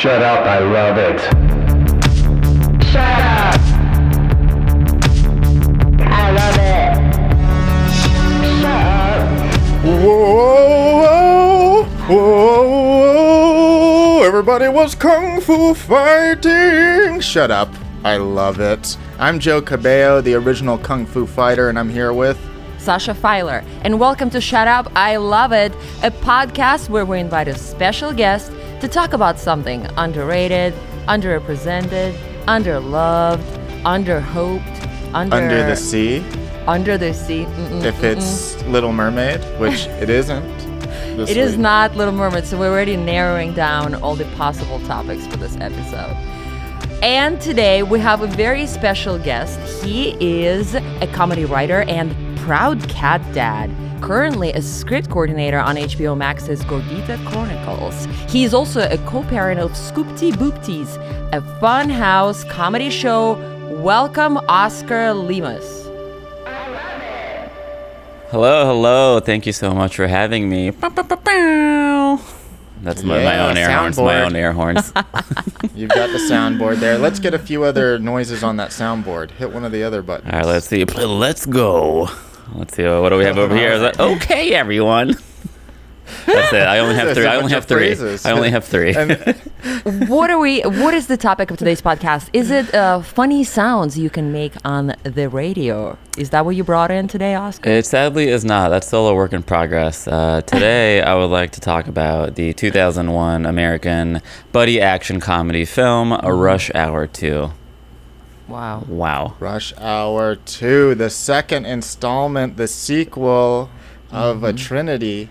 Shut up, I love it. Shut up! I love it. Shut up. Whoa, whoa, whoa, everybody was kung fu fighting. Shut up. I love it. I'm Joe Cabello, the original kung fu fighter, and I'm here with. Sasha Filer, and welcome to Shut Up, I Love It, a podcast where we invite a special guest to talk about something underrated, underrepresented, underloved, underhoped, under Under the Sea, Under the sea. Mm-mm, if it's Little Mermaid, which it isn't. this It is week. not Little Mermaid, so we're already narrowing down all the possible topics for this episode. And today we have a very special guest. He is a comedy writer and proud cat dad. Currently a script coordinator on HBO Max's Gordita Chronicles. He is also a co-parent of Scoopty Boopties, a fun house comedy show. Welcome, Oscar Lemus. Hello, hello. Thank you so much for having me. Bow, bow, bow, bow. That's my, my own air horns. My own air horns. You've got the soundboard there. Let's get a few other noises on that soundboard. Hit one of the other buttons. All right, let's see. Let's go. Let's see. What do we have over here? that- okay, everyone. That's it. I only have three. a I only have three. I only have three. What are we what is the topic of today's podcast is it uh, funny sounds you can make on the radio is that what you brought in today oscar It sadly is not. That's still a work in progress. Uh, today, I would like to talk about the 2001 American buddy action comedy film, A Rush Hour 2. Wow Wow. Rush Hour 2, the second installment, the sequel of a mm-hmm. trinity.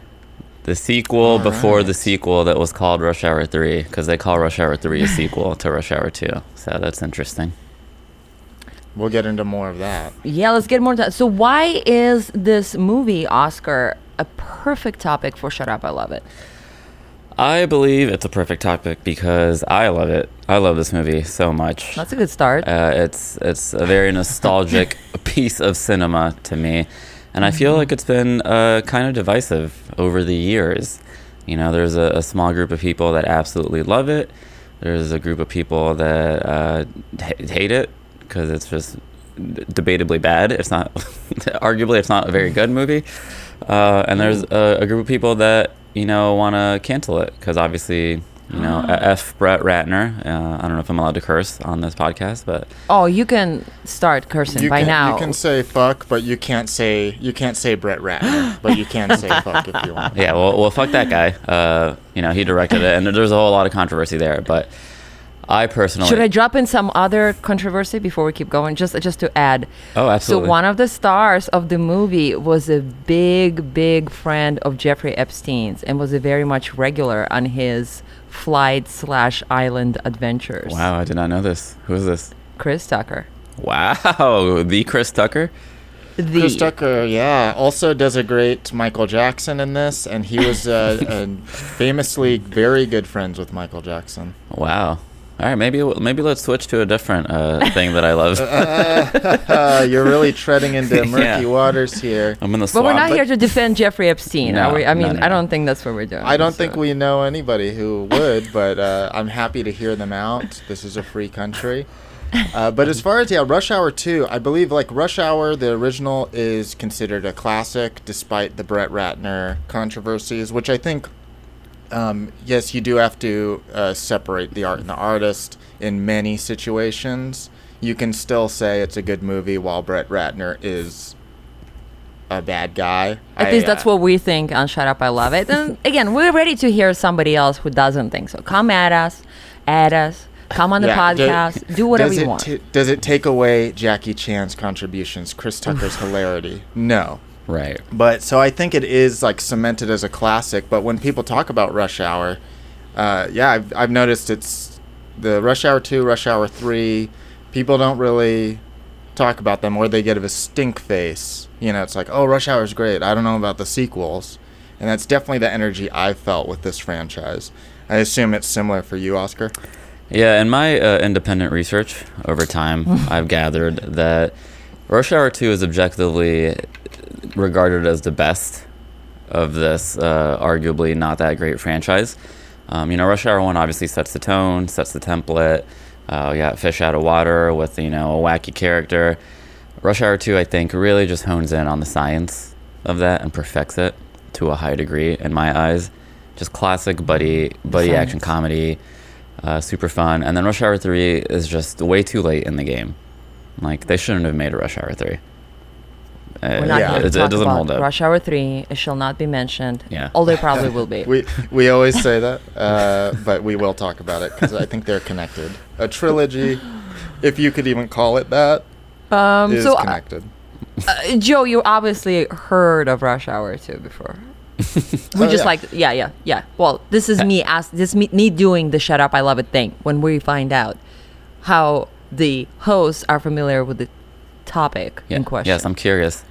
The sequel before right. the sequel that was called Rush Hour 3, because they call Rush Hour 3 a sequel to Rush Hour 2. So that's interesting. We'll get into more of that. yeah let's get more to that so why is this movie oscar a perfect topic for shut up i love it I believe it's a perfect topic because I love it. I love this movie so much. that's a good start Uh, it's it's a very nostalgic piece of cinema to me, and I feel like it's been uh, kind of divisive over the years. You know, there's a, a small group of people that absolutely love it. There's a group of people that uh, ha- hate it because it's just debatably bad. It's not, arguably, it's not a very good movie. Uh, and there's a, a group of people that you know want to cancel it because obviously. You know, F. Brett Ratner. Uh, I don't know if I'm allowed to curse on this podcast, but oh you can start cursing You by can, now you can say fuck, but you can't say you can't say Brett Ratner, but you can say fuck if you want. yeah, well, well, fuck that guy. Uh, you know, he directed it, and there's a whole lot of controversy there. But I personally, should I drop in some other controversy before we keep going? Just just to add. Oh, absolutely. So one of the stars of the movie was a big, big friend of Jeffrey Epstein's and was a very much regular on his flight slash island adventures. Wow, I did not know this. Who is this? Chris Tucker. Wow, the Chris Tucker. The Chris Tucker, yeah, also does a great Michael Jackson in this, and he was uh, uh, famously very good friends with Michael Jackson. Wow. All right, maybe maybe let's switch to a different uh, thing that I love. Uh, you're really treading into murky Yeah. waters here. I'm in the But we're not here to defend Jeffrey Epstein. No, are we? I mean, no, I don't think that's what we're doing. I don't so- think we know anybody who would, but uh, I'm happy to hear them out. This is a free country. Uh, but as far as yeah, Rush Hour 2, I believe like Rush Hour, the original is considered a classic despite the Brett Ratner controversies, which I think, um, yes, you do have to uh, separate the art and the artist in many situations. You can still say it's a good movie while Brett Ratner is a bad guy. At I, least that's uh, what we think on Shut Up, I Love It. And again, we're ready to hear somebody else who doesn't think so. Come at us, at us, come on the Yeah, podcast, do whatever you want. ta- does it take away Jackie Chan's contributions, Chris Tucker's hilarity? No. Right. But so I think it is like cemented as a classic. But when people talk about Rush Hour, uh, yeah, I've, I've noticed it's the Rush Hour 2, Rush Hour 3. People don't really talk about them or they get a stink face. You know, it's like, oh, Rush Hour is great. I don't know about the sequels. And that's definitely the energy I felt with this franchise. I assume it's similar for you, Oscar. Yeah, in my uh, independent research over time, I've gathered that Rush Hour 2 is objectively regarded as the best of this uh, arguably not that great franchise. Um, you know, Rush Hour One obviously sets the tone, sets the template. Uh, got fish out of water with you know a wacky character. Rush Hour Two, I think, really just hones in on the science of that and perfects it to a high degree in my eyes. Just classic buddy buddy action comedy, uh, super fun. And then Rush Hour Three is just way too late in the game. Like they shouldn't have made a Rush Hour Three. Uh, We're not Yeah. here to it, it talk doesn't about hold up. Rush Hour 3. It shall not be mentioned. Yeah. Although it probably will be. We we always say that, uh, but we will talk about it because I think they're connected. A trilogy, if you could even call it that, um, is so, uh, connected. uh, Joe, you obviously heard of Rush Hour 2 before. we Oh, just yeah. like, yeah, yeah, yeah. Well, this is me ask this me, me doing the shut up, I love it thing when we find out how the hosts are familiar with the topic Yeah. in question. Yes, I'm curious.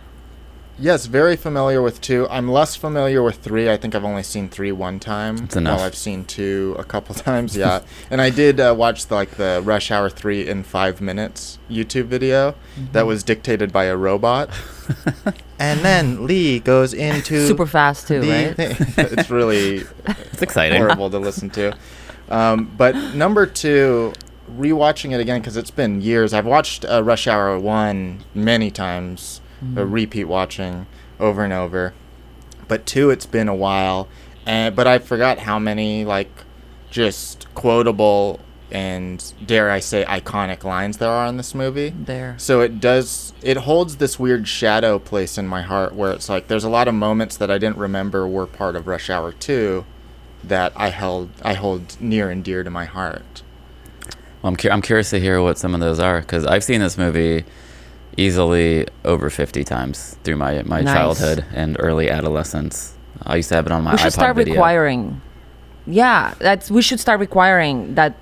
Yes, very familiar with two. I'm less familiar with three. I think I've only seen three one time. That's enough. While I've seen two a couple times, yeah. and I did uh, watch the, like the Rush Hour three in five minutes YouTube video that was dictated by a robot. and then Lee goes into Super fast too, the right? it's really It's exciting. horrible to listen to. Um, but number two, rewatching it again because it's been years. I've watched uh, Rush Hour one many times, uh, repeat watching over and over. But two, it's been a while, and but I forgot how many like just quotable and dare I say iconic lines there are in this movie. There. So it does it holds this weird shadow place in my heart where it's like there's a lot of moments that I didn't remember were part of Rush Hour 2 that I held I hold near and dear to my heart. Well, I'm, cu- I'm curious to hear what some of those are because I've seen this movie easily over 50 times through my, my Nice. childhood and early adolescence. I used to have it on my we should iPod start video. requiring. Yeah, that's we should start requiring that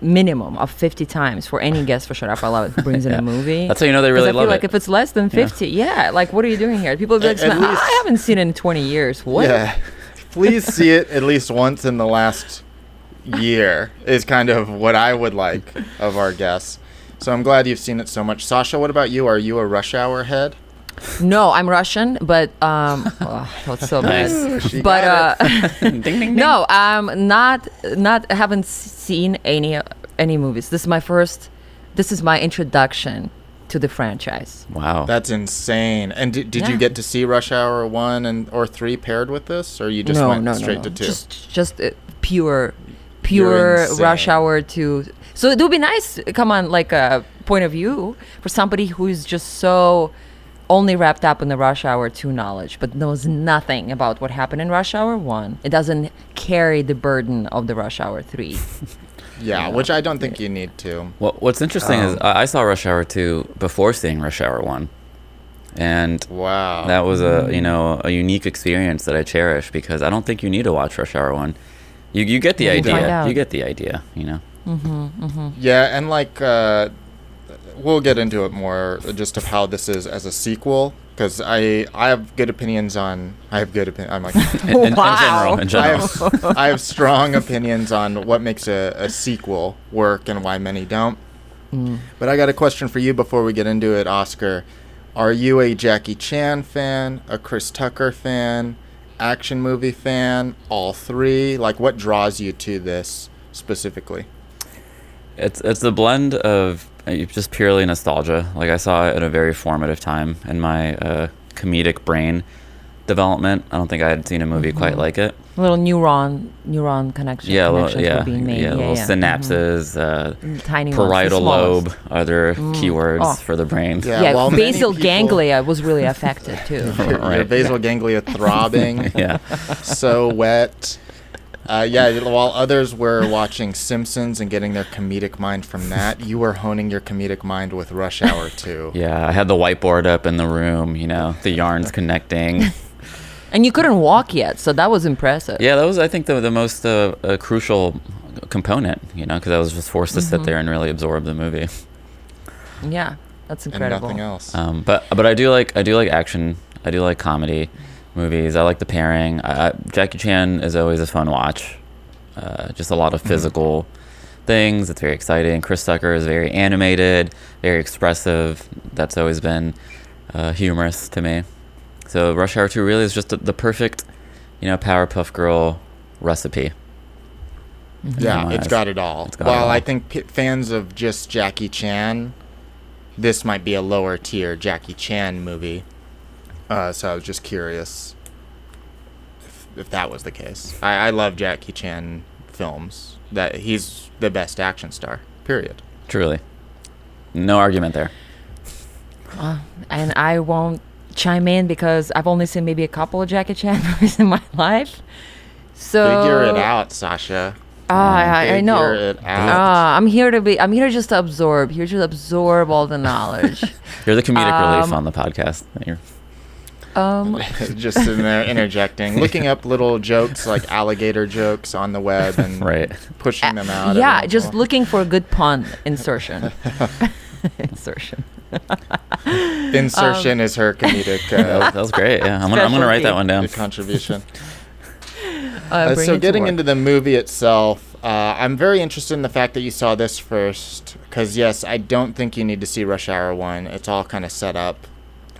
minimum of 50 times for any guest for Shut Up I Love It who brings in a movie. That's how you know they 'Cause really I feel love like it. if it's less than 50, yeah. like what are you doing here? People be like, At- at "I- least- I haven't seen it in 20 years. What? Yeah. Please see it at least once in the last year is kind of what I would like of our guests. So I'm glad you've seen it so much. Sasha, what about you? Are you a Rush Hour head? No, I'm Russian, but um, oh, that's so bad. Nice. But uh, ding, ding, ding. no, I'm not not haven't seen any any movies. This is my first. This is my introduction to the franchise. Wow. That's insane. And did, did you get to see Rush Hour 1 and or 3 paired with this or you just no, went no, straight no, no. to 2? Just just uh, pure pure rush hour to so it would be nice come on like a point of view for somebody who's just so only wrapped up in the rush hour 2 knowledge but knows nothing about what happened in rush hour 1 it doesn't carry the burden of the rush hour 3 Yeah, which I don't think you need to. Well, what's interesting is Um, I I saw Rush Hour 2 before seeing Rush Hour 1. And Wow. that was a, Mm. you know, a unique experience that I cherish because I don't think you need to watch Rush Hour 1. You, you get the We'll idea. You get the idea, you know. Mhm. Mhm. yeah, and like uh, we'll get into it more just of how this is as a sequel because I I have good opinions on I have good opinion I'm like In, in, in general, in I general. have I have strong opinions on what makes a, a sequel work and why many don't. But I got a question for you before we get into it, Oscar. Are you a Jackie Chan fan, a Chris Tucker fan, action movie fan, all three? Like, what draws you to this specifically? It's it's a blend of uh, just purely nostalgia. Like I saw it at a very formative time in my uh, comedic brain development. I don't think I had seen a movie Mm-hmm. quite like it. little neuron neuron connection Yeah, little, connections yeah, were being made yeah, little yeah. synapses, uh, Mhm. tiny parietal smallest. lobe, other keywords Oh. for the brain. Yeah, yeah, while basal people- ganglia was really affected too Your, your Right. basal ganglia throbbing, yeah. so wet. Uh, yeah, while others were watching Simpsons and getting their comedic mind from that, you were honing your comedic mind with Rush Hour too. Yeah, I had the whiteboard up in the room, you know, the yarns connecting. And you couldn't walk yet so that was impressive Yeah, that was, I think, the, the most uh, uh, crucial component, you know, because I was just forced to Mm-hmm. sit there and really absorb the movie. yeah that's incredible. And incredible nothing else. Um, but but I do like I do like action. I do like comedy movies. I like the pairing. I, I, Jackie Chan is always a fun watch. Uh, just a lot of physical things. It's very exciting. Chris Tucker is very animated, very expressive. That's always been uh, humorous to me. So Rush Hour 2 really is just the, the perfect, you know, Powerpuff Girl recipe. Yeah, my it's eyes. got it all. It's got While it all. Well I think p- fans of just Jackie Chan, this might be a lower tier Jackie Chan movie. Uh, so I was just curious if, if that was the case. I, I love Jackie Chan films. That he's the best action star. Period. Truly. No argument there. and I won't chime in because I've only seen maybe a couple of Jackie Chan movies in my life. So Figure it out, Sasha. Ah, I, I know. Figure it out. Ah, I'm here to be. I'm here just to absorb. Here to absorb all the knowledge. You're the comedic relief Um, on the podcast. You're, um, just in there interjecting, looking up little jokes like alligator jokes on the web and right. pushing them out. yeah, just once in a looking for a good pun insertion. insertion. While. Insertion is her comedic That uh, was, that was great. Yeah, I'm gonna, I'm gonna write that one down. contribution. Uh, Uh, so getting into the movie itself, uh, I'm very interested in the fact that you saw this first. Because yes, I don't think you need to see Rush Hour One. It's all kind of set up.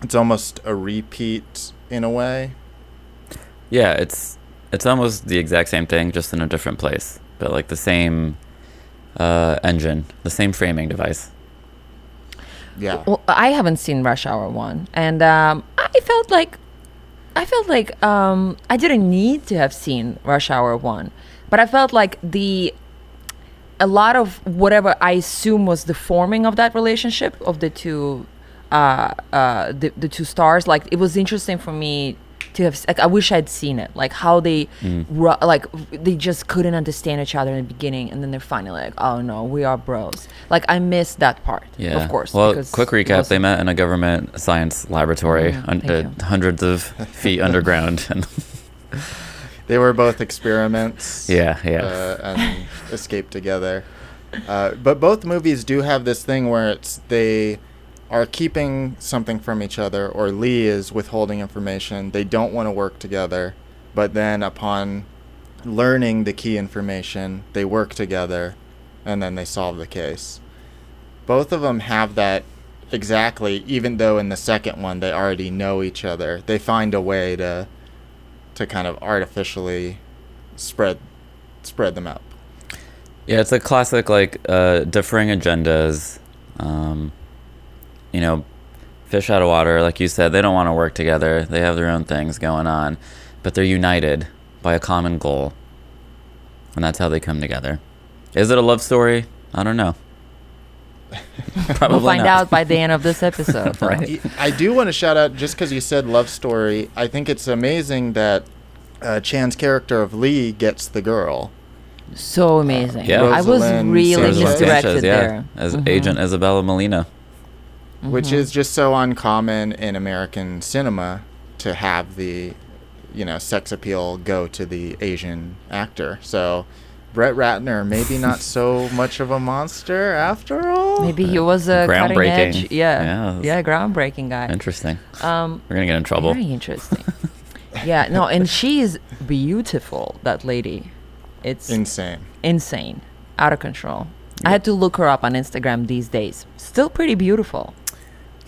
It's almost a repeat in a way. Yeah, it's it's almost the exact same thing, just in a different place, but like the same uh, engine, the same framing device. Yeah. Well, I haven't seen Rush Hour one, and um, I felt like I felt like um, I didn't need to have seen Rush Hour one, but I felt like the a lot of whatever I assume was the forming of that relationship of the two uh, uh, the the two stars. Like it was interesting for me to have. Like, I wish I'd seen it. Like how they ru- like they just couldn't understand each other in the beginning, and then they're finally like, oh no, we are bros. Like I missed that part. Yeah, of course. Well, quick recap: they met in a government science laboratory, Mm, un- uh, hundreds of feet underground, and They were both experiments. yeah, yeah, uh, and escape together. Uh, but both movies do have this thing where it's they are keeping something from each other, or Lee is withholding information. They don't want to work together, but then upon learning the key information, they work together, and then they solve the case. Both of them have that exactly. Even though in the second one they already know each other, they find a way to to kind of artificially spread spread them out. yeah. It's a classic like uh, differing agendas. Um, you know, fish out of water, like you said. They don't want to work together. They have their own things going on, but they're united by a common goal, and that's how they come together. Is it a love story? I don't know. Probably We'll find not. out by the end of this episode. Right. I do want to shout out just because you said love story. I think it's amazing that uh, Chan's character of Lee gets the girl. So amazing. Yeah. I was really misdirected yeah, there. as Mhm. Agent Isabella Molina. Which is just so uncommon in American cinema to have the, you know, sex appeal go to the Asian actor. So, Brett Ratner maybe not so much of a monster after all. Maybe he was a cutting Groundbreaking. edge. Yeah. Yeah, Yeah, that's- groundbreaking guy. Interesting. Um, We're gonna get in trouble. very interesting. yeah, no, and she's beautiful, that lady. It's Insane. insane, out of control. I had to look her up on Instagram these days. Still pretty beautiful.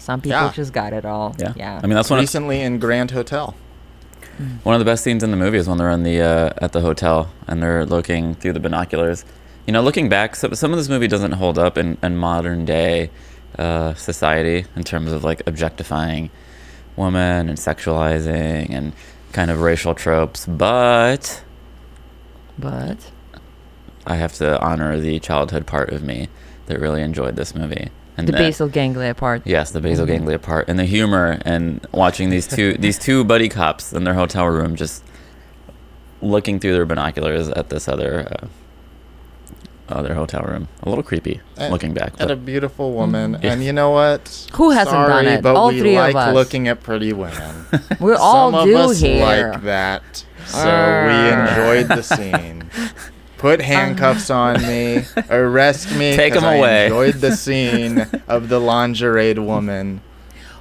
Some people Yeah. just got it all. Yeah. Yeah. I mean, that's one of, Recently in Grand Hotel. one of the best scenes in the movie is when they're in the uh, at the hotel and they're looking through the binoculars. You know, looking back, some, some of this movie doesn't hold up in, in modern day uh, society in terms of like objectifying women and sexualizing and kind of racial tropes, but but I have to honor the childhood part of me that really enjoyed this movie. And the that- basal ganglia part. Yes, the basal Mhm. ganglia part and the humor and watching these two these two buddy cops in their hotel room just looking through their binoculars at this other uh, other hotel room. A little creepy At- looking back. At a beautiful woman. Mhm. And you know what? Who hasn't Sorry, done it? But All we three of like us. looking at pretty women. We're all Some do of us here. like that. So Arr. we enjoyed the scene. Put handcuffs on me. Arrest me. Take them away. I enjoyed the scene of the lingerie woman.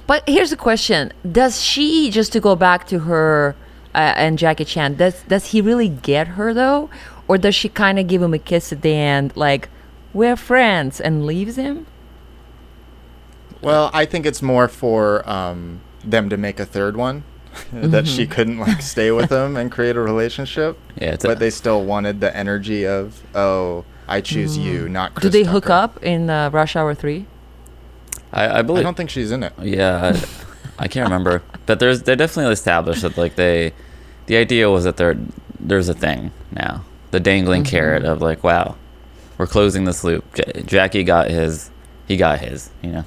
But here's a question: Does she just to go back to her uh, and Jackie Chan? Does does he really get her though, or does she kind of give him a kiss at the end, like we're friends, and leaves him? Well, I think it's more for um, them to make a third one. that she Mm-hmm. couldn't like stay with him and create a relationship. Yeah, it's a- but they still wanted the energy of oh, I choose you, not Mm. Do Chris they hook up in uh, Rush Hour 3? I, I I don't think she's in it. Yeah, I, I can't remember, but there's they definitely established that like they, the idea was that there there's a thing now, the dangling Mm-hmm. carrot of like, wow, we're closing this loop. J- Jackie got his, he got his, you know.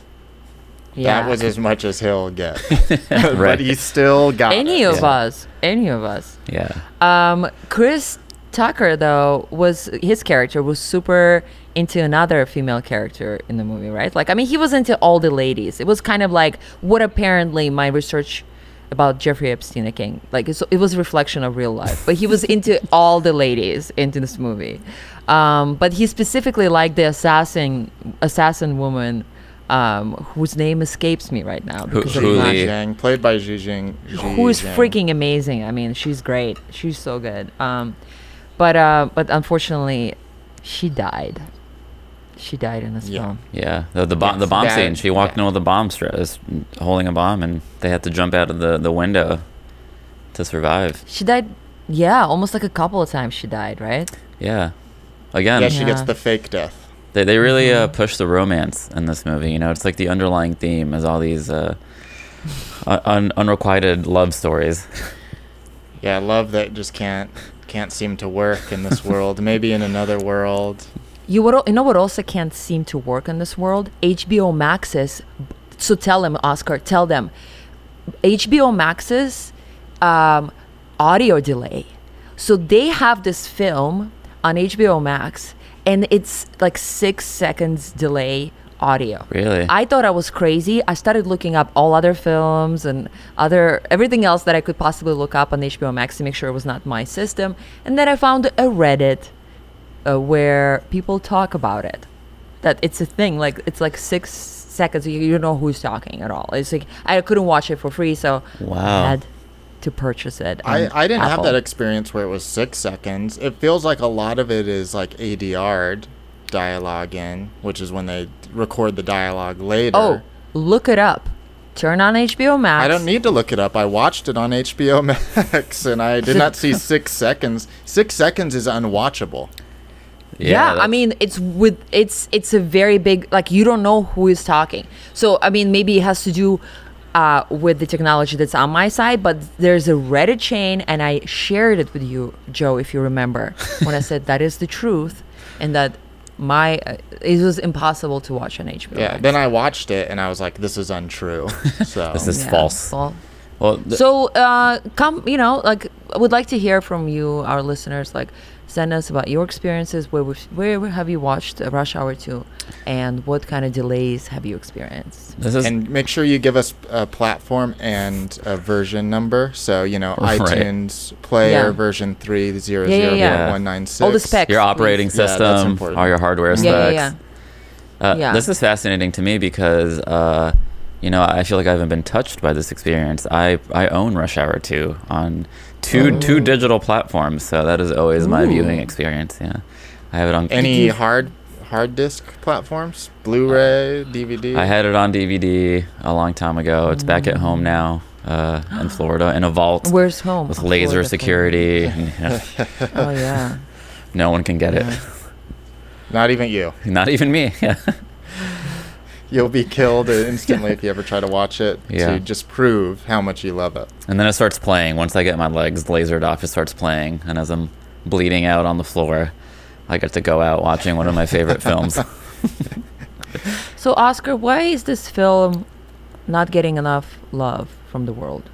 That was as much as he'll get. Right. but he still got any it. of us. Any of us. Yeah. Um, Chris Tucker, though, was his character was super into another female character in the movie, right? Like, I mean, he was into all the ladies. It was kind of like what apparently my research about Jeffrey Epstein again, like it's, it was a reflection of real life. But he was into all the ladies into this movie. Um, but he specifically liked the assassin, assassin woman. Um, whose name escapes me right now Who- because of who the- the- Zhang, played by Xi Jing. who is freaking amazing. I mean, she's great. She's so good. Um, but uh, but unfortunately, she died. She died in this Yeah. film. Yeah, the the bomb, the bomb that- scene. She walked yeah. in with a bomb, stra- holding a bomb, and they had to jump out of the, the window to survive. She died. Yeah, almost like a couple of times she died. Right? Yeah, again, Yeah, she gets the fake death. They they really Mm-hmm. uh, push the romance in this movie. You know, it's like the underlying theme is all these uh, un- unrequited love stories. Yeah, love that just can't can't seem to work in this world. Maybe in another world. You would. You know what also can't seem to work in this world? HBO Max's. So tell them, Oscar. Tell them. HBO Max's um, audio delay. So they have this film on HBO Max, and it's like six seconds delay audio. Really? I thought I was crazy. I started looking up all other films and other everything else that I could possibly look up on HBO Max to make sure it was not my system. And then I found a Reddit uh, where people talk about it. That it's a thing. Like it's like six seconds. You, you don't know who's talking at all. It's like I couldn't watch it for free, so Wow. I had to purchase it. I, I didn't have that experience where it was six seconds. It feels like a lot of it is like ADR'd dialogue in, which is when they record the dialogue later. Oh, look it up. Turn on HBO Max. I don't need to look it up. I watched it on HBO Max and I did not see six seconds. Six seconds is unwatchable. yeah, I mean it's with it's it's a very big like you don't know who is talking. So I mean maybe it has to do uh, with the technology that's on my side, but there's a Reddit chain, and I shared it with you, Joe, if you remember, when I said that is the truth, and that my uh, it was impossible to watch on HBO. Yeah. Max. Then I watched it and I was like, this is untrue. So This is Yeah, false. well, Well, th- so uh, come, you know, like I would like to hear from you, our listeners. Like, send us about your experiences. Where we've, where have you watched uh, Rush Hour two, and what kind of delays have you experienced? this is and make sure you give us a platform and a version number. So, you know, Right. iTunes player Yeah. version three zero Yeah, yeah, zero yeah. one nine six. All the specs. your operating Yeah, that's system, important. all your hardware Yeah, yeah, specs. yeah. Uh, Yeah. This is fascinating to me because, uh, you know, I feel like I haven't been touched by this experience. I, I own Rush Hour 2 on two two digital platforms, so that is always my viewing experience. Yeah, I have it on. Any hard hard disk platforms? Blu-ray, DVD. I had it on DVD a long time ago. It's back at home now uh, in Florida in a vault Where's home? with Oh, laser Florida, security. and, you know, Oh yeah. no one can get it, Not even you. not even me. Yeah. You'll be killed instantly if you ever try to watch it Yeah. to just prove how much you love it. And then it starts playing. Once I get my legs lasered off, it starts playing. And as I'm bleeding out on the floor, I get to go out watching one of my favorite films. So Oscar, why is this film not getting enough love from the world?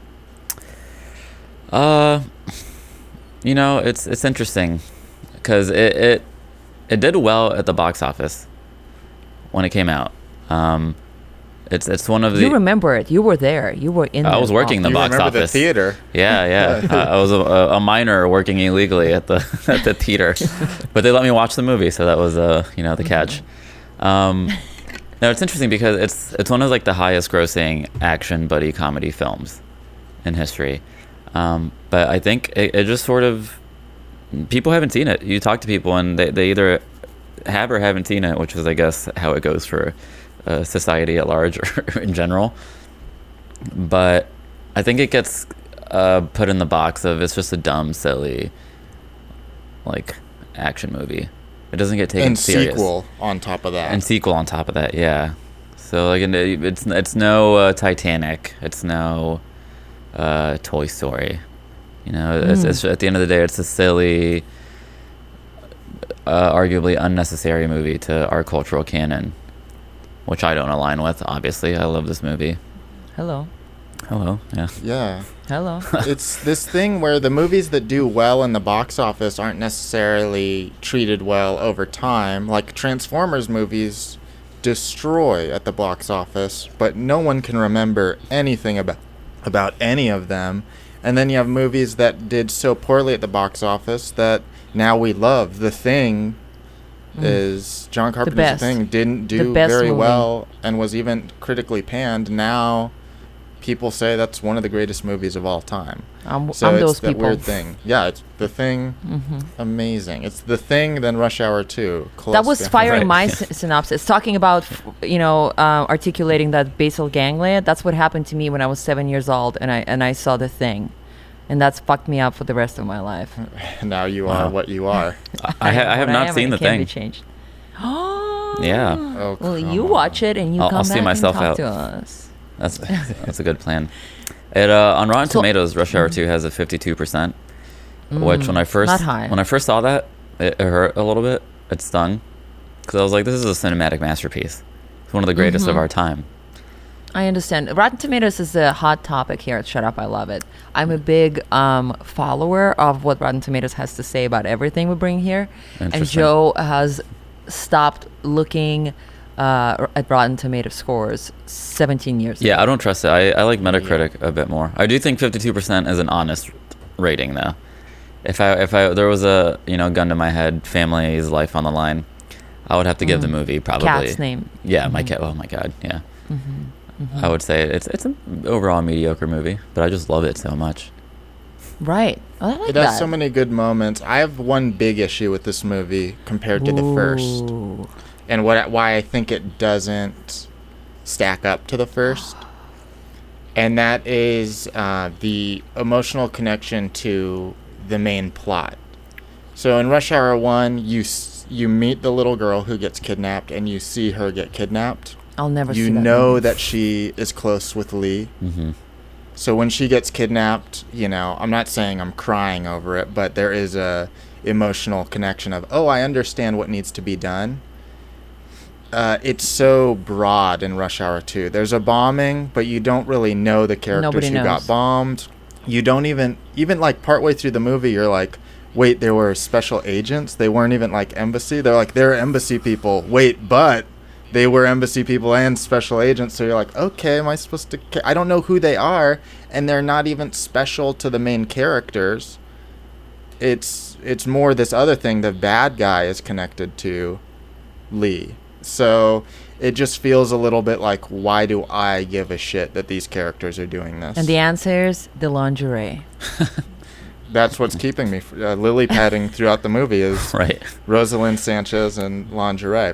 Uh, you know, it's it's interesting because it, it it did well at the box office when it came out. Um, it's it's one of the you remember it? You were there. You were in. I the was working the you box remember office. the theater? Yeah, yeah. uh, I was a, a minor working illegally at the at the theater, but they let me watch the movie, so that was uh you know the catch. Um, no, it's interesting because it's it's one of like the highest grossing action buddy comedy films in history. Um, but I think it, it just sort of people haven't seen it. You talk to people and they, they either have or haven't seen it, which is I guess how it goes for uh, society at large or in general. But I think it gets uh, put in the box of it's just a dumb, silly, like action movie. It doesn't get taken and serious. sequel on top of that. and sequel on top of that. Yeah. So like, it's it's no uh, Titanic. It's no uh, Toy Story. You know, it's, it's at the end of the day, it's a silly, uh, arguably unnecessary movie to our cultural canon, which I don't align with. Obviously, I love this movie. Hello. Hello. Yeah. yeah. Hello. it's this thing where the movies that do well in the box office aren't necessarily treated well over time. Like Transformers movies destroy at the box office, but no one can remember anything about about any of them. And then you have movies that did so poorly at the box office that now we love. The Thing is John Carpenter's. Thing didn't do very movie. well and was even critically panned. Now people say that's one of the greatest movies of all time. I'm, So I'm it's those that people. weird thing. Yeah, it's the thing. Mm-hmm. Amazing. It's the thing. Then Rush Hour Two. That was firing Right. my sy- synapses, talking about, you know, uh, articulating that basal ganglia. That's what happened to me when I was seven years old, and I and I saw the thing, and that's fucked me up for the rest of my life. now you are Wow. what you are. I, ha- I have What not am, seen the can't thing. Be changed. Oh. Yeah. Oh, Well, you watch it and you I'll- come I'll see back myself and talk out. to us. That's that's a good plan. It uh, on Rotten So- Tomatoes, Rush Hour mm. Two has a fifty-two percent, which mm, when I first not high. when I first saw that, it, it hurt a little bit. It stung because I was like, "This is a cinematic masterpiece. It's one of the greatest of mm-hmm. our time." I understand. Rotten Tomatoes is a hot topic here at Shut Up, I Love It. I'm a big um, follower of what Rotten Tomatoes has to say about everything we bring here. And Joe has stopped looking uh, at Rotten Tomato scores 17 years Yeah, ago. I don't trust it. I, I like Metacritic a bit more. I do think fifty-two percent is an honest rating, though. If I if I there was a you know gun to my head, family's life on the line, I would have to give the movie probably. Cat's name. Yeah, my cat. Oh my god, yeah. I would say it's it's an overall mediocre movie, but I just love it so much. Right. Oh, I like It has so many good moments. I have one big issue with this movie compared to the first, and what why I think it doesn't stack up to the first, and that is uh, the emotional connection to the main plot. So in Rush Hour One, you you meet the little girl who gets kidnapped, and you see her get kidnapped. I'll never You see that know movie. that she is close with Lee. hmm So when she gets kidnapped, you know, I'm not saying I'm crying over it, but there is a emotional connection of, oh, I understand what needs to be done. Uh, it's so broad in Rush Hour 2. There's a bombing, but you don't really know the characters Nobody who knows. got bombed. You don't even, even like partway through the movie, you're like, wait, there were special agents? They weren't even like embassy? They're like, they're embassy people. Wait, but they were embassy people and special agents. So you're like, okay, am I supposed to? Ca- I don't know who they are, and they're not even special to the main characters. It's it's more this other thing. The bad guy is connected to Lee, so it just feels a little bit like, why do I give a shit that these characters are doing this? And the answer is the lingerie. That's what's keeping me f- uh, lily padding throughout the movie is Right. Roselyn Sanchez and lingerie.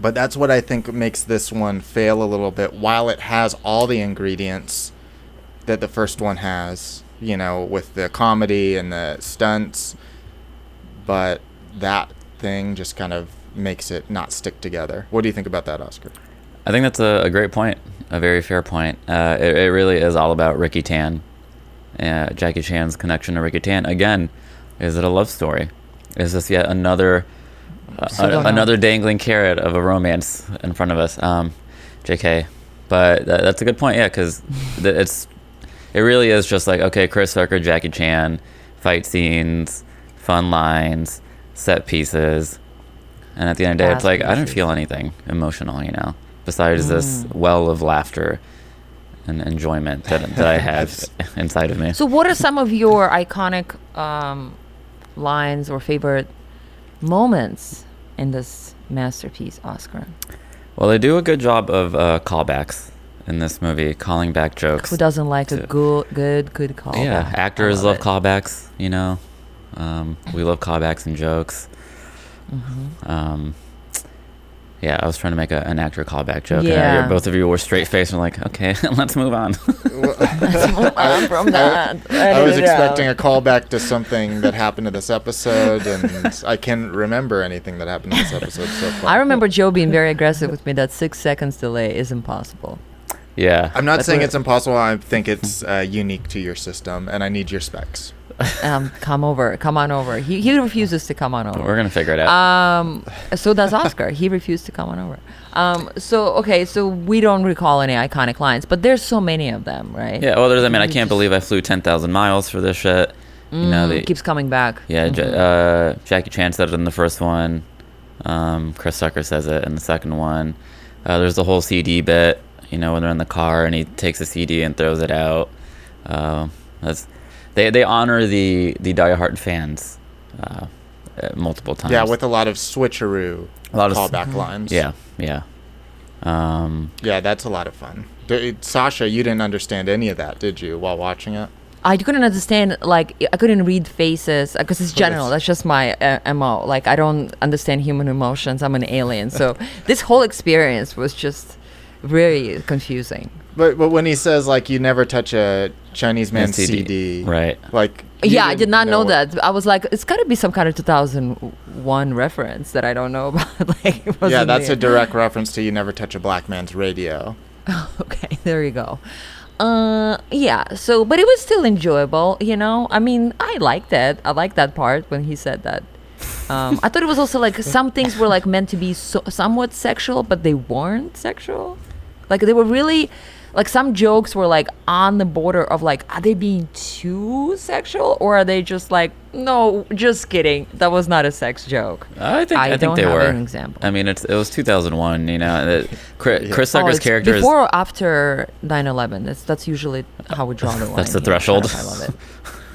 But that's what I think makes this one fail a little bit. While it has all the ingredients that the first one has, you know, with the comedy and the stunts, but that thing just kind of makes it not stick together. What do you think about that, Oscar? I think that's a, a great point, a very fair point. Uh, it, it really is all about Ricky Tan, uh, Jackie Chan's connection to Ricky Tan. Again, is it a love story? Is this yet another uh, Still don't know. another dangling carrot of a romance in front of us? Um, J.K. But that, that's a good point, yeah, because it's it really is just like okay, Chris Tucker, Jackie Chan, fight scenes, fun lines, set pieces, and at the end of the day, it's like I didn't feel anything emotional, you know, besides this Mm. well of laughter and enjoyment that, that I have inside of me. So, what are some of your iconic um, lines or favorite moments in this masterpiece, Oscar? Well, they do a good job of uh, callbacks in this movie, calling back jokes. Who doesn't like a good, good, good call? Yeah, actors love, love callbacks. You know, um, we love callbacks and jokes. Mm-hmm. Um, Yeah, I was trying to make a, an actor callback joke. and Yeah. yeah. both of you were straight faced and like, okay, let's move on. I'm from that. I was expecting know. a callback to something that happened to this episode, and I can't remember anything that happened in this episode so far. I remember Joe being very aggressive with me that six seconds delay is impossible. yeah. I'm not That's saying it's impossible. I think it's uh, unique to your system, and I need your specs. Um, come over, come on over. He, he refuses to come on over. We're going to figure it out. Um, so does Oscar. he refused to come on over. Um, so okay, so we don't recall any iconic lines, but there's so many of them, right? yeah, well, there's, I mean, I can't believe I flew 10,000 miles for this shit. You know, Mm, the, keeps coming back. Yeah, Mhm. uh, Jackie Chan said it in the first one. Um, Chris Tucker says it in the second one. Uh, there's the whole CD bit, you know, when they're in the car and he takes a CD and throws it out. Uh, that's they they honor the the diehard fans uh, uh, multiple times. Yeah, with a lot of switcheroo a lot of callback lines. Yeah, yeah. Um, yeah, that's a lot of fun. D- Sasha, you didn't understand any of that, did you, while watching it? I couldn't understand, like, I couldn't read faces because it's general. That's just my uh, MO. Like, I don't understand human emotions. I'm an alien. So, this whole experience was just very confusing. But but when he says like you never touch a Chinese Man CD, CD, right. Like yeah, I did didn't not know, that. I was like, it's got to be some kind of 2001 reference that I don't know about. like, it Yeah, wasn't that's there. a direct reference to you never touch a black man's radio. okay, there you go. Uh, yeah. So, but it was still enjoyable. You know, I mean, I liked it. I liked that part when he said that. Um, I thought it was also like some things were like meant to be so, somewhat sexual, but they weren't sexual. Like they were really, like some jokes were like on the border of like, are they being too sexual or are they just like, no, just kidding. That was not a sex joke. I think I I, think don't they have were. an example. I mean, it's it was 2001. You know, it, Chris, Chris Oh, Tucker's it's character is before or after 9/11. That's that's usually how we draw the line. That's the here. threshold. I love it.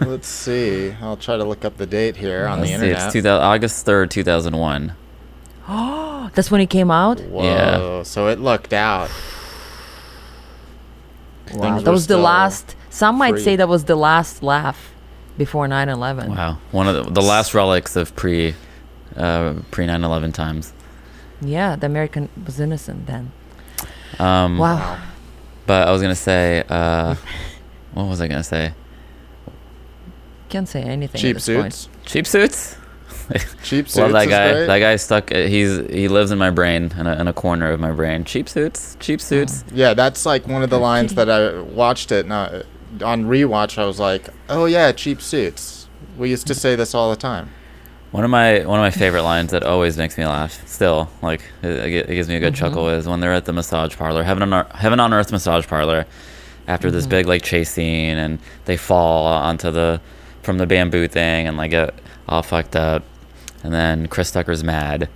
Let's see. I'll try to look up the date here on Let's the see, internet. it's 2000, August 3rd, 2001. Oh, That's when it came out. Whoa! Yeah. So it looked out. Wow, Things that was the last. Some might free. say that was the last laugh before 9/11. Wow, one of the, the last relics of pre uh, pre 9/11 times. Yeah, the American was innocent then. Um, Wow. But I was gonna say, uh, what was I gonna say? Can't say anything. Cheap at this point. suits. Cheap suits. Cheap suits. Love that is guy. great. That guy stuck. Uh, he's he lives in my brain in a, in a corner of my brain. Cheap suits. Cheap suits. Yeah, that's like one of the lines that I watched it. Not uh, on rewatch. I was like, oh yeah, cheap suits. We used to say this all the time. One of my one of my favorite lines that always makes me laugh. Still, like it, it gives me a good mm-hmm. chuckle is when they're at the massage parlor, heaven on Earth, heaven on earth massage parlor, after this mm-hmm. big like chase scene, and they fall onto the from the bamboo thing and like get all fucked up, and then Chris Tucker's mad,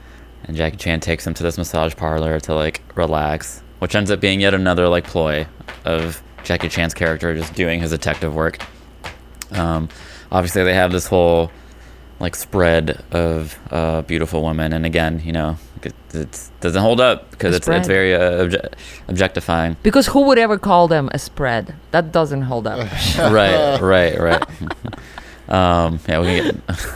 and Jackie Chan takes him to this massage parlor to like relax, which ends up being yet another like ploy of Jackie Chan's character just doing his detective work. Um, obviously, they have this whole like spread of uh, beautiful women, and again, you know, it it's, doesn't hold up because it's it's very uh, obje- objectifying. Because who would ever call them a spread? That doesn't hold up. right, right, right. um, yeah, we can get.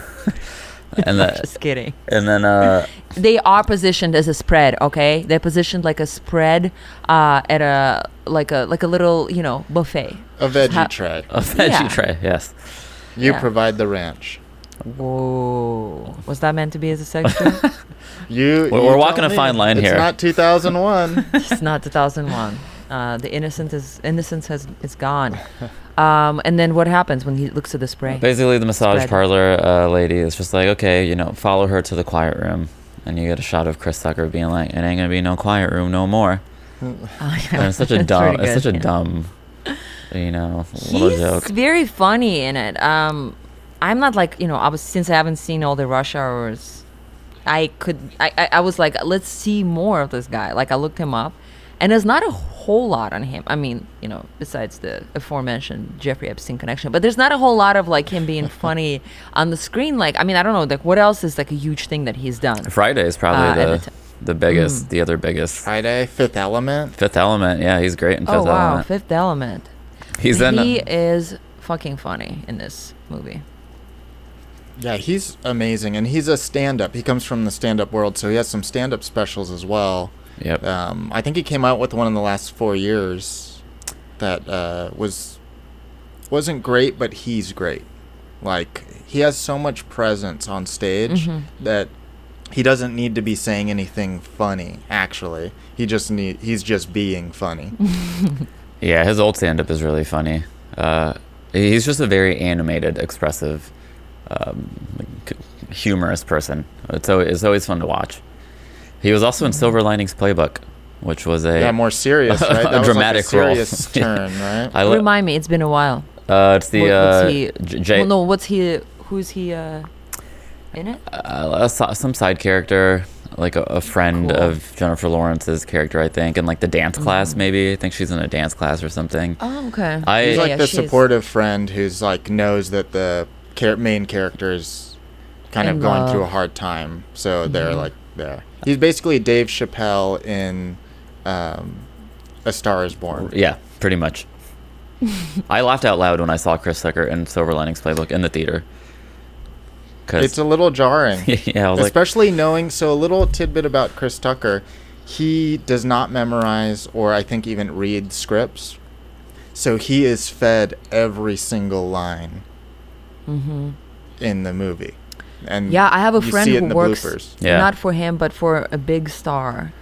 And that, Just kidding. and then uh, They are positioned as a spread. Okay, they're positioned like a spread uh, at a like a like a little you know buffet. A veggie Ha- tray. a veggie Yeah. tray, yes. You Yeah. provide the ranch. Whoa, was that meant to be as a sex joke? You. We're- you we're tell walking a fine line it's here. It's not 2001. it's not 2001. Uh, the innocence is innocence has is gone. Um, and then what happens when he looks at the spray? Basically, the massage Spread. parlor uh, lady is just like, okay, you know, follow her to the quiet room, and you get a shot of Chris Tucker being like, "It ain't gonna be no quiet room no more." Oh, yeah. And it's such a dumb, it's such a yeah. dumb, you know, little He's joke. very funny in it. Um, I'm not like you know. I was since I haven't seen all the rush hours. I could. I, I, I was like, let's see more of this guy. Like I looked him up, and there's not a whole lot on him. I mean, you know, besides the aforementioned Jeffrey Epstein connection, but there's not a whole lot of like him being funny on the screen. Like, I mean, I don't know. Like, what else is like a huge thing that he's done? Friday is Uh, probably at the the t- the biggest, Mm. the other biggest. Friday, Fifth Element. Fifth Element, yeah, he's great in Fifth Oh wow, Element. Fifth Element. He's in. he is fucking funny in this movie. Yeah, he's amazing, and he's a stand-up. He comes from the stand-up world, so he has some stand-up specials as well. Yep. Um, I think he came out with one in the last four years that uh, was wasn't great, but he's great. Like he has so much presence on stage Mhm. that he doesn't need to be saying anything funny. Actually, he just need he's just being funny. Yeah, his old stand up is really funny. Uh, he's just a very animated, expressive, um, humorous person. It's always, it's always fun to watch. He was also in Silver Linings Playbook, which was a. yeah, more serious, right? A That was dramatic like a role. serious turn, right? I li- Remind me, it's been a while. uh, it's the What- uh, he? J- J- well, no, what's he? Who's he? Uh, in it? uh, some side character, like a, a friend Cool. of Jennifer Lawrence's character, I think, and like the dance class, Mhm. maybe. I think she's in a dance class or something. Oh, okay. I- He's like yeah, the she is. supportive friend who's like knows that the char- main character is kind In of going through a hard time, so they're Mhm. like there. He's basically Dave Chappelle in um, A Star Is Born. Yeah, pretty much. I laughed out loud when I saw Chris Tucker in Silver Linings Playbook in the theater. Cause It's a little jarring, yeah, I was like, especially knowing. So a little tidbit about Chris Tucker: he does not memorize or I think even read scripts, so he is fed every single line Mm-hmm. in the movie. And Yeah, I have a friend who works bloopers. Yeah. not for him, but for a big star,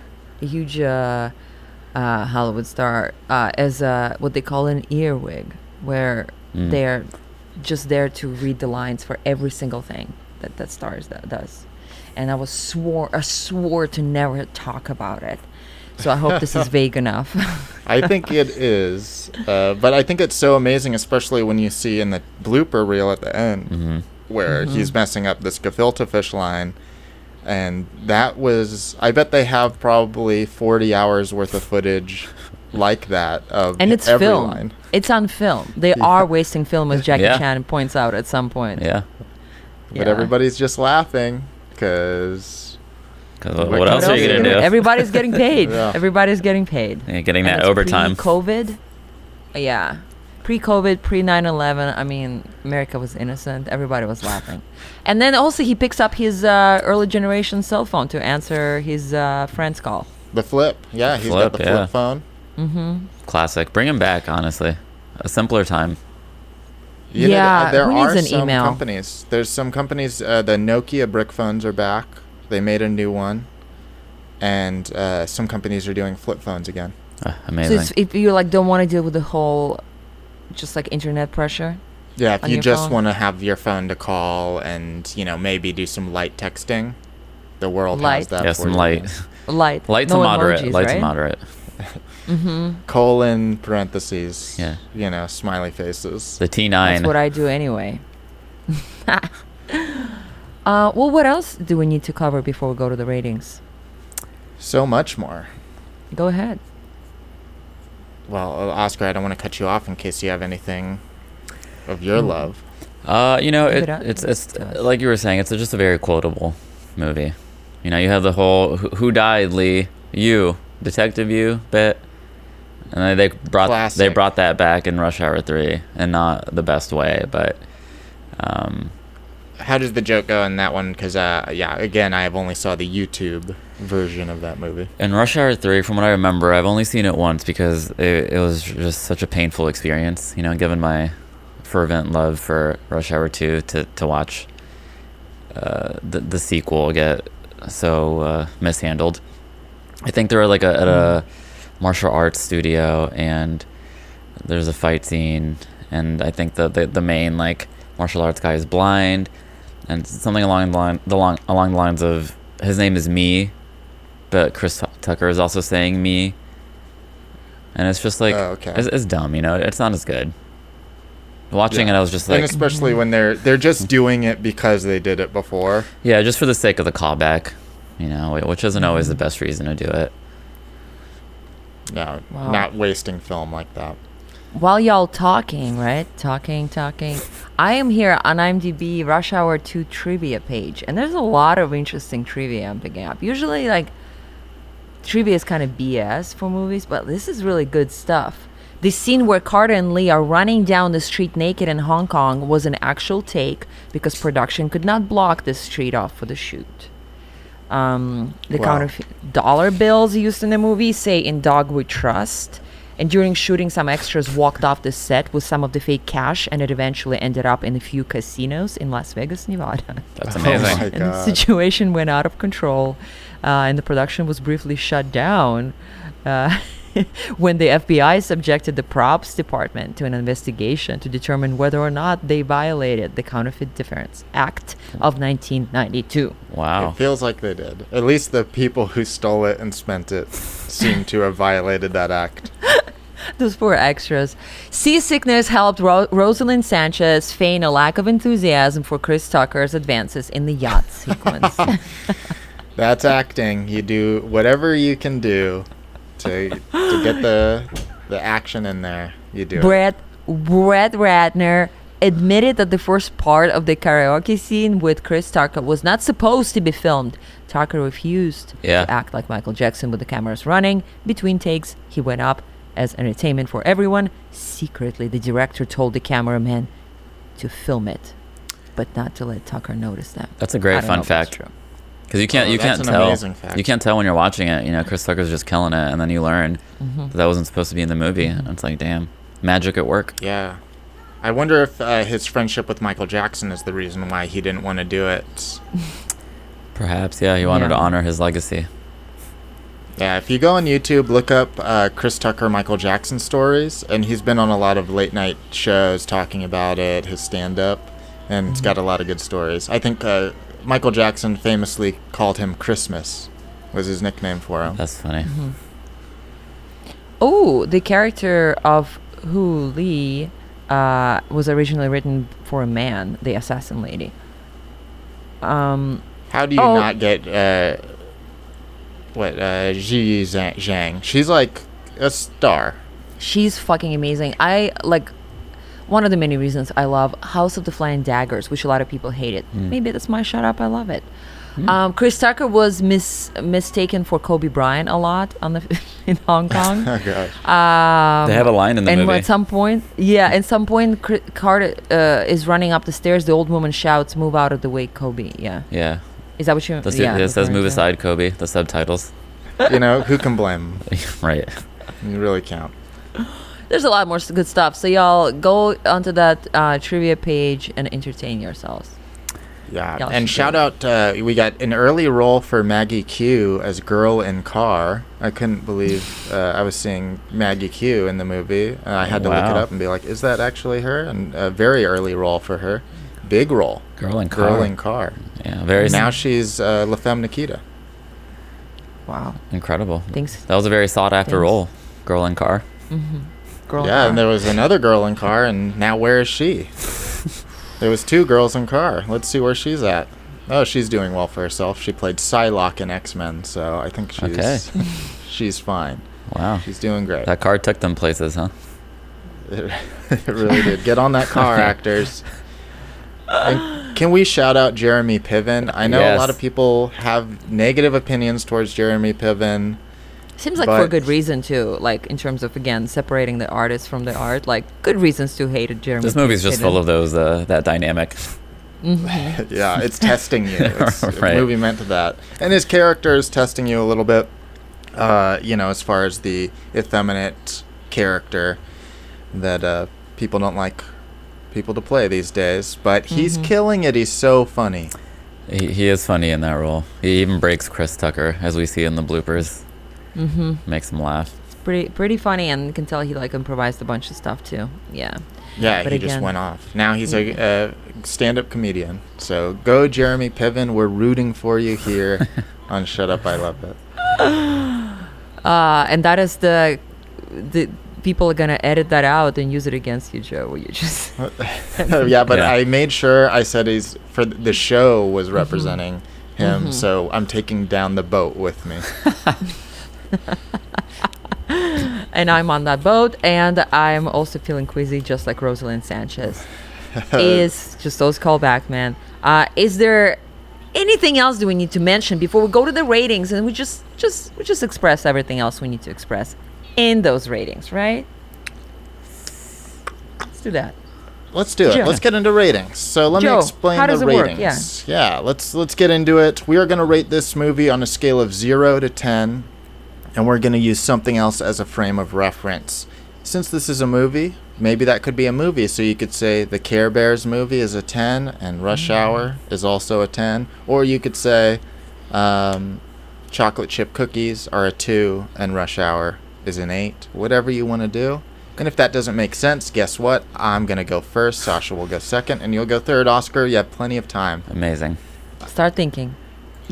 a huge uh, uh, Hollywood star, uh, as a, what they call an earwig, where Mm. they're just there to read the lines for every single thing that that star is- that does. And I was swore, I swore to never talk about it. So I hope this is vague enough. I think it is, uh, but I think it's so amazing, especially when you see in the blooper reel at the end mhm. Where Mhm. he's messing up this gefilte fish line, and that was. I bet they have probably forty hours worth of footage like that of and it's every film. line. It's on film. They Yeah. are wasting film, as Jackie Yeah. Chan points out at some point. yeah. But Yeah. everybody's just laughing because What what, else else are you are gonna do? Everybody's getting paid. Yeah. Everybody's getting paid. Yeah, getting And that it's overtime. Pre-COVID, yeah, pre-COVID, pre 9/11. I mean, America was innocent. Everybody was laughing, and then also he picks up his uh, early generation cell phone to answer his uh, friend's call. the flip. Yeah, he's Flip, got the yeah. flip phone. Mm-hmm. Classic. Bring him back. Honestly, a simpler time. You Yeah, th- there who needs are an some email? companies. There's some companies. Uh, the Nokia brick phones are back. They made a new one, and uh, some companies are doing flip phones again. Uh, So amazing. it's, if you like don't want to deal with the whole, just like internet pressure. Yeah, if you just want to have your phone to call and you know maybe do some light texting, the world has that. yeah, some light, Light, light no to moderate, emojis, light right? to moderate. Mm-hmm. colon parentheses. Yeah. You know, smiley faces. The T9. That's what I do anyway. uh, well, what else do we need to cover before we go to the ratings? So much more. Go ahead. Well, uh, Oscar, I don't want to cut you off in case you have anything of your Mm. love. Uh, you know, it, it it's it's like you were saying, it's just a very quotable movie. You know, you have the whole "Who, who died, Lee? You, Detective You" bit, and then they brought they brought that back in Rush Hour Three, and not the best way, but um, How does the joke go in that one? Because uh, yeah, again, I have only saw the YouTube version of that movie. in Rush Hour Three, from what I remember, I've only seen it once because it, it was just such a painful experience. You know, given my fervent love for Rush Hour Two, to to watch uh, the the sequel get so uh, mishandled. I think they were like a, at a martial arts studio, and there's a fight scene, and I think the the, the main like martial arts guy is blind, and something along the line the long along the lines of his name is me, but Chris Tucker is also saying me, and it's just like Oh, okay. it's, it's dumb, you know. It's not as good. Watching Yeah. it, I was just like, and like, especially when they're they're just doing it because they did it before. yeah, just for the sake of the callback, you know, which isn't always the Mm-hmm. best reason to do it. No, Wow. not wasting film like that. While y'all talking, right? Talking, talking. I am here on IMDb Rush Hour 2 trivia page, and there's a lot of interesting trivia I'm picking up. Usually, like, trivia is kind of BS for movies, but this is really good stuff. The scene where Carter and Lee are running down the street naked in Hong Kong was an actual take because production could not block the street off for the shoot. Um, the Wow. counterfeit dollar bills used in the movie say in dog we trust. And during shooting, some extras walked off the set with some of the fake cash, and it eventually ended up in a few casinos in Las Vegas, Nevada. That's Oh amazing. my and the situation went out of control, uh, and the production was briefly shut down uh, when the FBI subjected the props department to an investigation to determine whether or not they violated the Counterfeit Defense Act of 1992. Wow. It feels like they did. At least the people who stole it and spent it seem to have violated that act. Those poor extras. Seasickness helped Ro- Roselyn Sanchez feign a lack of enthusiasm for Chris Tucker's advances in the yacht sequence. That's acting. You do whatever you can do to to get the the action in there. You do. it. Brett Brett Ratner admitted that the first part of the karaoke scene with Chris Tucker was not supposed to be filmed. Tucker refused Yeah. to act like Michael Jackson with the cameras running. Between takes, he went up as entertainment for everyone. Secretly, the director told the cameraman to film it, but not to let Tucker notice that. That's a great fun if that's fact. Because you can't Oh, you can't tell you can't tell when you're watching it. You know, Chris Tucker's just killing it, and then you learn Mm-hmm. that, that wasn't supposed to be in the movie. And it's like, damn, magic at work. Yeah. I wonder if uh, his friendship with Michael Jackson is the reason why he didn't want to do it. Perhaps, yeah, he wanted Yeah. to honor his legacy. Yeah, if you go on YouTube, look up uh, Chris Tucker Michael Jackson stories, and he's been on a lot of late night shows talking about it, his stand up, and it's got a lot of good stories. I think uh, Michael Jackson famously called him Christmas, was his nickname for him. That's funny. Mm-hmm. Oh, the character of Hu Li uh, was originally written for a man, the assassin lady. Um, How do you Oh. not get uh, what uh, Ji Zhang- Zhang? She's like a star. she's fucking amazing. I like one of the many reasons I love House of the Flying Daggers, which a lot of people hated. Maybe that's my shut up. I love it. Um, Chris Tucker was mis- mistaken for Kobe Bryant a lot on the in Hong Kong. Oh gosh. Um, They have a line in the and movie. at some point, yeah, at some point, Cr- Carter uh, is running up the stairs. The old woman shouts, "Move out of the way, Kobe!" Yeah, yeah, is that what you? That's yeah, it. It says "Move aside, Kobe." The subtitles. you know who can blame? 'em? right. You really can't. There's a lot more good stuff. So y'all go onto that uh, trivia page and entertain yourselves. Yeah, Y'all and shout out, uh, we got an early role for Maggie Q as girl in car. I couldn't believe uh, I was seeing Maggie Q in the movie. Uh, I had to look it up and be like, is that actually her? And a very early role for her. Big role. Girl in car. Girl in car. Yeah, very Now s- she's uh, La Femme Nikita. Wow, incredible. thanks, That was a very sought after Thanks. role. Girl in car. Girl. yeah, and there was another girl in car, and now where is she? there was two girls in car. Let's see where she's at. Oh, she's doing well for herself. She played Psylocke in X Men, so I think she's Okay. she's fine. Wow. She's doing great. That car took them places, huh? It, it really did. Get on that car, actors. And can we shout out Jeremy Piven? I know a lot of people have negative opinions towards Jeremy Piven. Seems like for a good reason too. Like in terms of again separating the artist from the art. Like good reasons to hate it. Jeremy. This movie's just full of those uh, that dynamic. yeah, it's testing you. It's a movie meant to that. And his character is testing you a little bit. Uh, you know, as far as the effeminate character that uh, people don't like people to play these days. But he's killing it. He's so funny. He, he is funny in that role. He even breaks Chris Tucker, as we see in the bloopers. Mm-hmm. Makes him laugh. It's pretty pretty funny, and you can tell he like improvised a bunch of stuff too. Yeah. Yeah, But he just went off. Now he's a, a stand-up comedian. So go, Jeremy Piven. We're rooting for you here on Shut Up, I Love It. Uh, and that is the the people are gonna edit that out and use it against you, Joe. You just yeah, but Yeah. I made sure I said he's for the show Mm-hmm. was representing him. So I'm taking down the boat with me. and I'm on that boat, and I'm also feeling queasy, just like Roselyn Sanchez. is just those callback, man. Uh, is there anything else do we need to mention before we go to the ratings, and we just just we just express everything else we need to express in those ratings, right? Let's do that. Let's do it. Joe. Let's get into ratings. So let Joe, me explain how the does it work? ratings. Yeah. let's let's get into it. We are going to rate this movie on a scale of 0 to 10 and we're going to use something else as a frame of reference. Since this is a movie, maybe that could be a movie. So you could say the Care Bears movie is a 10 and Rush Mm. Hour is also a 10, or you could say um, chocolate chip cookies are a 2 and Rush Hour is an 8. Whatever you want to do. And if that doesn't make sense, guess what? I'm going to go first. Sasha will go second, and you'll go third. Oscar, you have plenty of time. Amazing. Start thinking.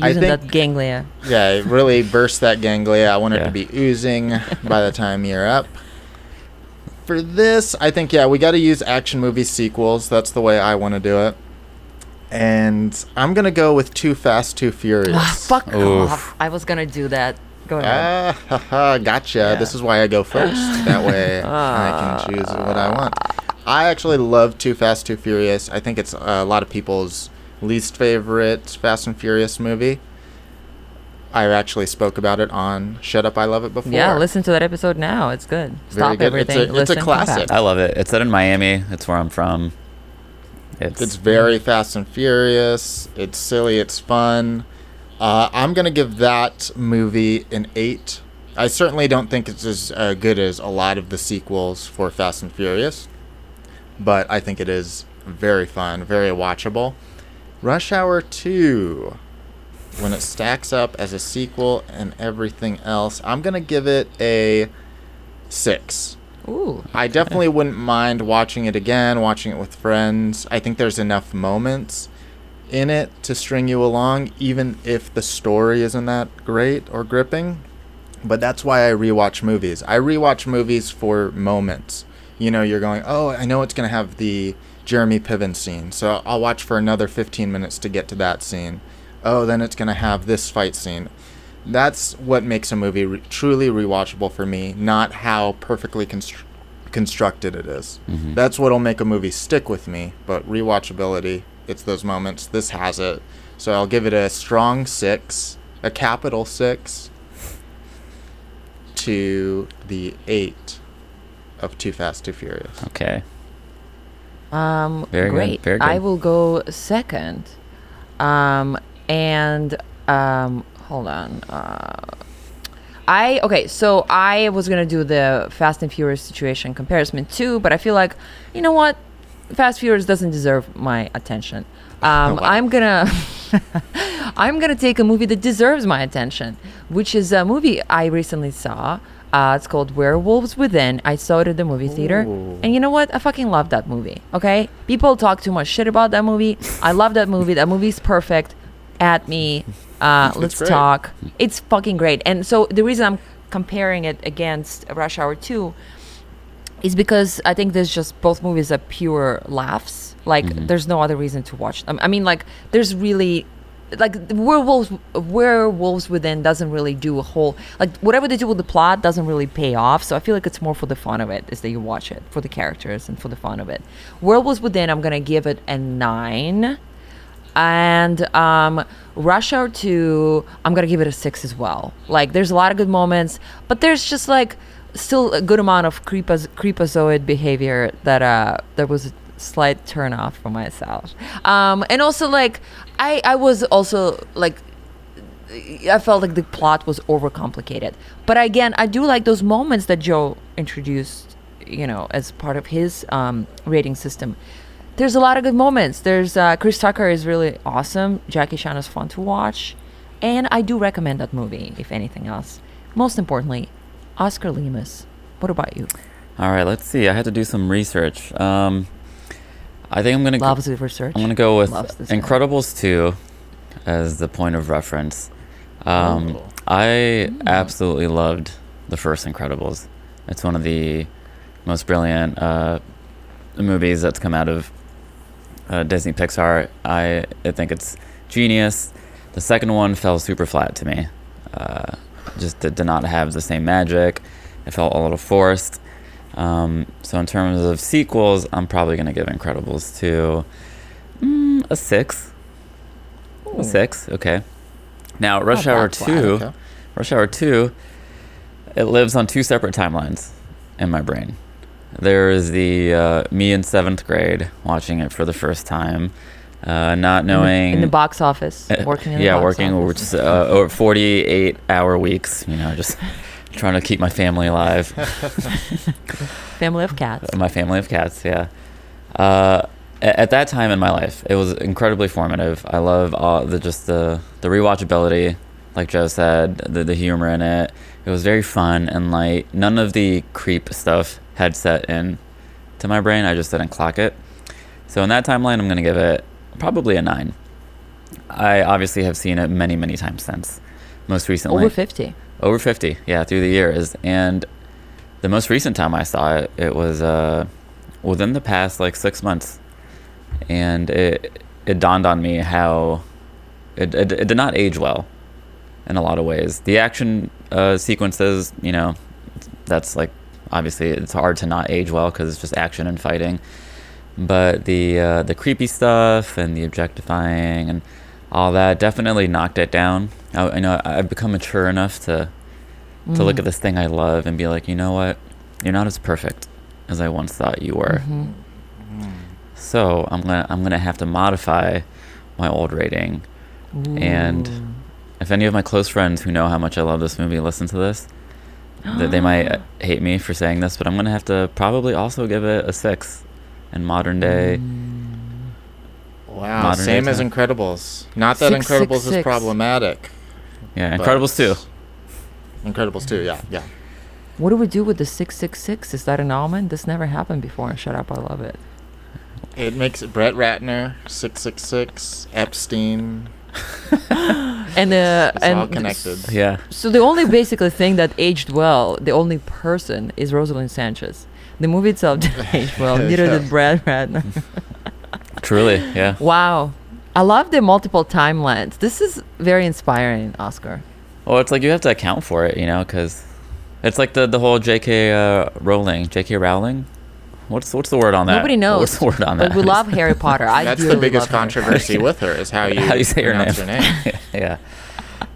I Using think- that ganglia. Yeah, it really burst that ganglia. I want it to be oozing by the time you're up. For this, I think, yeah, we got to use action movie sequels. That's the way I want to do it. And I'm going to go with Too Fast, Too Furious. Ah, fuck Oof. off. I was gonna do that. Go ahead. Ah, haha, gotcha. Yeah. This is why I go first. That way I can choose what I want. I actually love Too Fast, Too Furious. I think it's a lot of people's least favorite Fast and Furious movie. I actually spoke about it on Shut Up, I Love It before. yeah, listen to that episode now. It's good. Very Stop good. everything. It's a- it's a listen, come back. classic. I love it. It's set in Miami. It's where I'm from. It's, It's very Fast and Furious. It's silly. It's fun. Uh, I'm gonna give that movie an eight. I certainly don't think it's as uh, good as a lot of the sequels for Fast and Furious, but I think it is very fun, very watchable. Rush Hour 2, when it stacks up as a sequel and everything else, I'm gonna give it a six. Ooh. I definitely wouldn't mind watching it again, watching it with friends. I think there's enough moments in it to string you along, even if the story isn't that great or gripping. But that's why I rewatch movies. I rewatch movies for moments. You know, you're going, oh, I know it's going to have the Jeremy Piven scene, so I'll watch for another 15 minutes to get to that scene. Oh, then it's going to have this fight scene that's what makes a movie re- truly rewatchable for me, not how perfectly constru- constructed it is. Mhm. That's what'll make a movie stick with me. But rewatchability, it's those moments. This has it. So I'll give it a strong six, a capital six, to the eight of Too Fast, Too Furious. okay. Um, Very good, great. very I will go second. Um, and um, hold on. Uh, I okay. So I was gonna do the Fast and Furious situation comparison too, but I feel like you know what, Fast Furious doesn't deserve my attention. Um, Wow. I'm gonna I'm gonna take a movie that deserves my attention, which is a movie I recently saw. Uh, it's called Werewolves Within. I saw it at the movie theater, Ooh. and you know what? I fucking love that movie. Okay, people talk too much shit about that movie. I love that movie. That movie's perfect. At me, uh, let's great. talk. It's fucking great. And so the reason I'm comparing it against Rush Hour Two is because I think there's just both movies are pure laughs. Like there's no other reason to watch them. I mean, like there's really like werewolves werewolves within doesn't really do a whole like whatever they do with the plot doesn't really pay off. So i feel like it's more for the fun of it is that you watch it for the characters and for the fun of it. Werewolves within i'm gonna give it a nine. And um, Rush Hour 2, I'm gonna give it a six as well. Like, there's a lot of good moments, but there's just like still a good amount of creepaz- creepazoid behavior that uh that was slight turn off for myself. Um, and also like I I was also like I felt like the plot was overcomplicated. But again, I do like those moments that Joe introduced, you know, as part of his um, rating system. There's a lot of good moments. There's uh, Chris Tucker is really awesome. Jackie Chan is fun to watch, and I do recommend that movie. If anything else, most importantly, Oscar Lemus. What about you? All right. Let's see. I had to do some research. Um, I think I'm gonna. go- Loves the research. I'm gonna go with Loves this guy. Incredibles 2 as the point of reference. Um, Oh. I absolutely loved the first Incredibles. It's one of the most brilliant uh, movies that's come out of uh, Disney Pixar. I, I think it's genius. The second one fell super flat to me. Uh, just did, did not have the same magic. It felt a little forced. Um, so in terms of sequels, I'm probably gonna give Incredibles 2 mm, a six. A six, okay. Now Rush Hour Two, okay. Rush Hour Two, it lives on two separate timelines in my brain. There's the uh, me in seventh grade watching it for the first time, uh, not knowing in the box office, Uh, working in the yeah, box working over office. just uh, over 48 hour weeks. You know, just trying to keep my family alive. Family of cats. my family of cats. Yeah. Uh, at that time in my life, it was incredibly formative. I love all the just the the rewatchability, like Joe said, the the humor in it. It was very fun and light. None of the creep stuff had set in to my brain. I just didn't clock it. So in that timeline, I'm gonna give it probably a nine. I obviously have seen it many, many times since. Most recently, Over 50. Over 50 yeah through the years. And the most recent time i saw it it was uh within the past like six months. And it it dawned on me how it, it, it did not age well in a lot of ways. The action uh, sequences you know that's like obviously it's hard to not age well because it's just action and fighting. But the uh, the creepy stuff and the objectifying and all that definitely knocked it down. I, I know I've become mature enough to to look Mm. at this thing I love and be like, you know what, you're not as perfect as I once thought you were. Mhm. So I'm gonna I'm gonna have to modify my old rating. And If any of my close friends who know how much I love this movie listen to this, that they might uh, hate me for saying this, but I'm gonna have to probably also give it a six in modern day. Wow, Modern same day as. Incredibles. Not that Six, six, Incredibles is six. problematic. Yeah, but- Incredibles too. Incredibles too. Yeah, yeah. What do we do with the 666? Is that an almond? This never happened before. Shut up, I love it. It makes it Brett Ratner, six six six, Epstein. And uh, It's and all connected. Yeah. So the only basically thing that aged well, the only person is Roselyn Sanchez. The movie itself didn't age well. Neither Yeah. did Brad Ratner. Truly, yeah. wow. I love the multiple timelines. This is very inspiring, Oscar. Well, it's like you have to account for it, you know, because it's like the the whole J.K. Uh, Rowling, J.K. Rowling. What's what's the word on that? Nobody knows. What's the word on But that? we love Harry Potter. I That's the biggest love Harry controversy with her is how you, How you say her name. her name. yeah.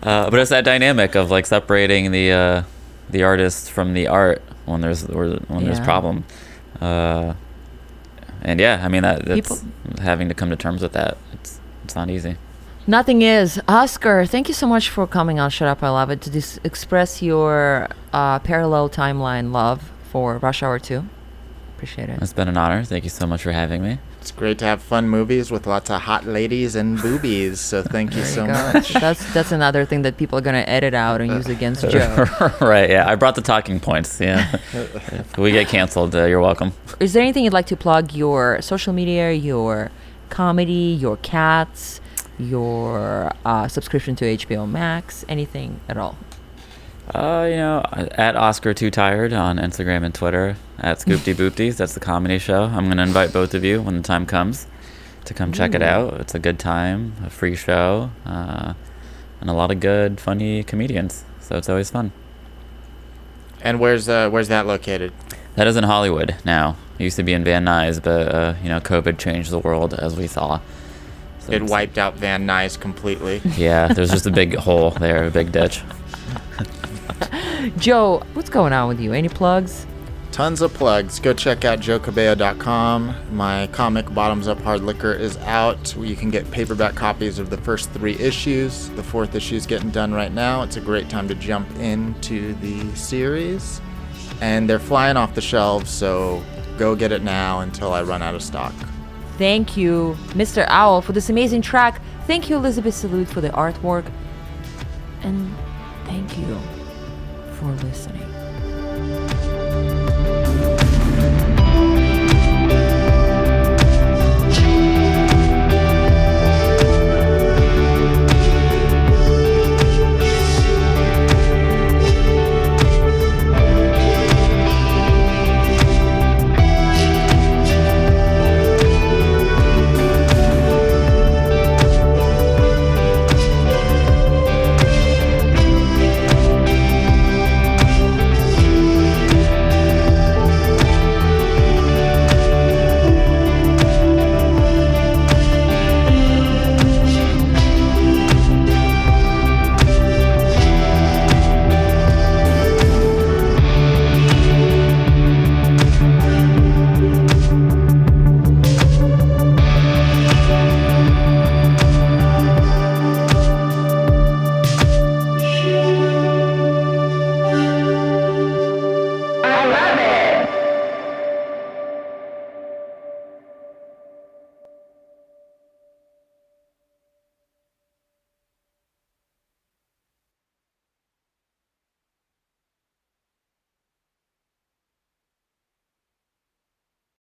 Uh, but it's that dynamic of like separating the uh, the artist from the art when there's or when there's problem. Uh, and yeah, I mean that that's People- having to come to terms with that. It's it's not easy. Nothing is. Oscar, thank you so much for coming on Shut Up, I Love It to dis- express your uh, parallel timeline love for Rush Hour 2. Appreciate it. It's been an honor. Thank you so much for having me. It's great to have fun movies with lots of hot ladies and boobies. So thank you There so go. much. That's that's another thing that people are gonna edit out and use against Joe. right? Yeah, I brought the talking points. Yeah, if we get canceled, uh, you're welcome. Is there anything you'd like to plug? Your social media, your comedy, your cats, your uh, subscription to HBO Max, anything at all? Uh, you know, at Oscar Too Tired on Instagram and Twitter, at Scoopty Boopties, that's the comedy show. I'm gonna invite both of you when the time comes to come check it out. It's a good time, a free show, uh, and a lot of good, funny comedians. So it's always fun. And where's uh, where's that located? That is in Hollywood now. It used to be in Van Nuys, but uh, you know, COVID changed the world as we saw. So It wiped out Van Nuys completely. Yeah, there's just a big hole there, a big ditch. Joe, what's going on with you? Any plugs? Tons of plugs. Go check out joecabello.com. My comic Bottoms Up Hard Liquor is out. You can get paperback copies of the first three issues. The fourth issue is getting done right now. It's a great time to jump into the series. And they're flying off the shelves, so go get it now until I run out of stock. Thank you, Mr. Owl, for this amazing track. Thank you, Elizabeth Salute, for the artwork. And thank you for listening.